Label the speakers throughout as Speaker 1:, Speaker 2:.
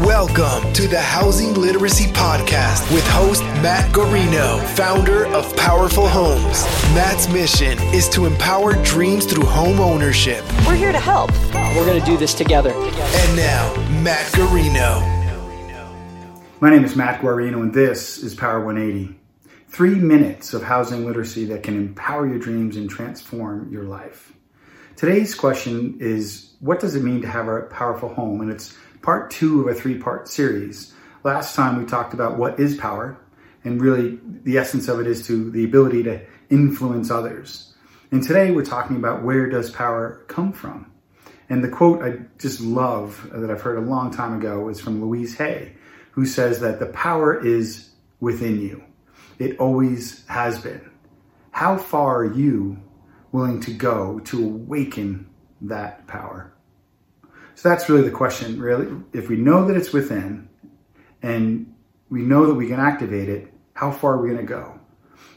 Speaker 1: Welcome to the Housing Literacy Podcast with host Matt Guarino, founder of Powerful Homes. Matt's mission is to empower dreams through home ownership.
Speaker 2: We're here to help.
Speaker 3: We're going to do this together.
Speaker 1: And now, Matt Guarino.
Speaker 4: My name is Matt Guarino, and this is Power 180. Three minutes of housing literacy that can empower your dreams and transform your life. Today's question is What does it mean to have a powerful home? And it's part two of a three part series. Last time we talked about what is power, and really the essence of it is to the ability to influence others. And today we're talking about where does power come from? And the quote I just love that I've heard a long time ago is from Louise Hay, who says that the power is within you. It always has been. How far are you willing to go to awaken that power? So that's really the question, really. If we know that it's within and we know that we can activate it, how far are we going to go?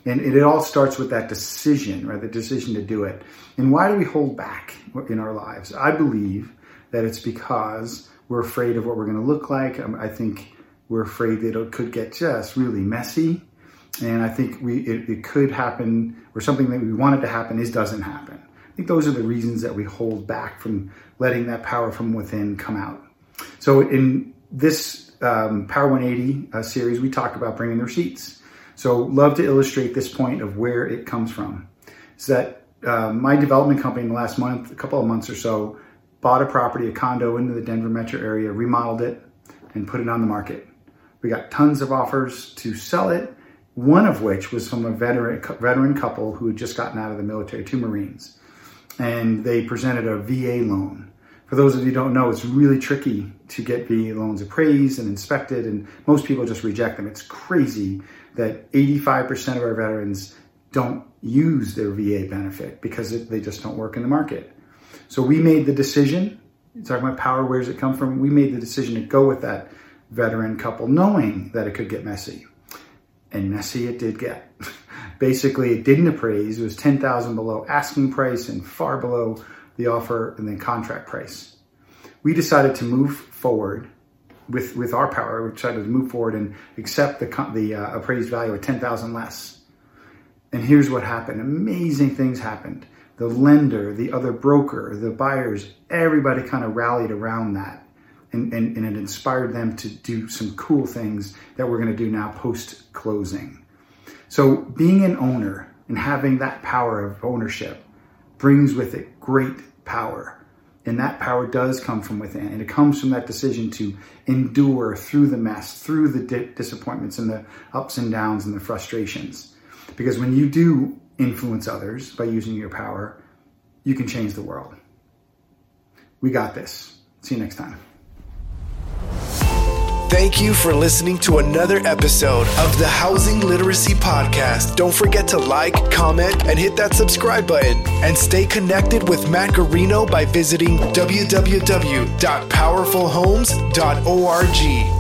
Speaker 4: And it, all starts with that decision, right? The decision to do it. And why do we hold back in our lives? I believe that it's because we're afraid of what we're going to look like. Um, I think we're afraid that it could get just really messy. And I think we it, it could happen, or something that we wanted to happen is doesn't happen. Think those are the reasons that we hold back from letting that power from within come out. So in this um, Power 180 uh, series, we talk about bringing the receipts. So love to illustrate this point of where it comes from. Is that uh, my development company in the last month, a couple of months or so, bought a property, a condo into the Denver metro area, remodeled it, and put it on the market. We got tons of offers to sell it, one of which was from a veteran veteran couple who had just gotten out of the military, two Marines and they presented a VA loan. For those of you who don't know, it's really tricky to get VA loans appraised and inspected, and most people just reject them. It's crazy that 85% of our veterans don't use their VA benefit because they just don't work in the market. So we made the decision, talking about power, where does it come from? We made the decision to go with that veteran couple, knowing that it could get messy. And messy it did get. Basically, it didn't appraise. It was 10,000 below asking price and far below the offer and then contract price. We decided to move forward with, with our power. We decided to move forward and accept the, the uh, appraised value at 10,000 less. And here's what happened. Amazing things happened. The lender, the other broker, the buyers, everybody kind of rallied around that. And, and, and, it inspired them to do some cool things that we're going to do now post closing. So being an owner and having that power of ownership brings with it great power. And that power does come from within. And it comes from that decision to endure through the mess, through the di- disappointments and the ups and downs and the frustrations. Because when you do influence others by using your power, you can change the world. We got this. See you next time.
Speaker 1: Thank you for listening to another episode of the Housing Literacy Podcast. Don't forget to like, comment, and hit that subscribe button. And stay connected with Matt Guarino by visiting www.powerfulhomes.org.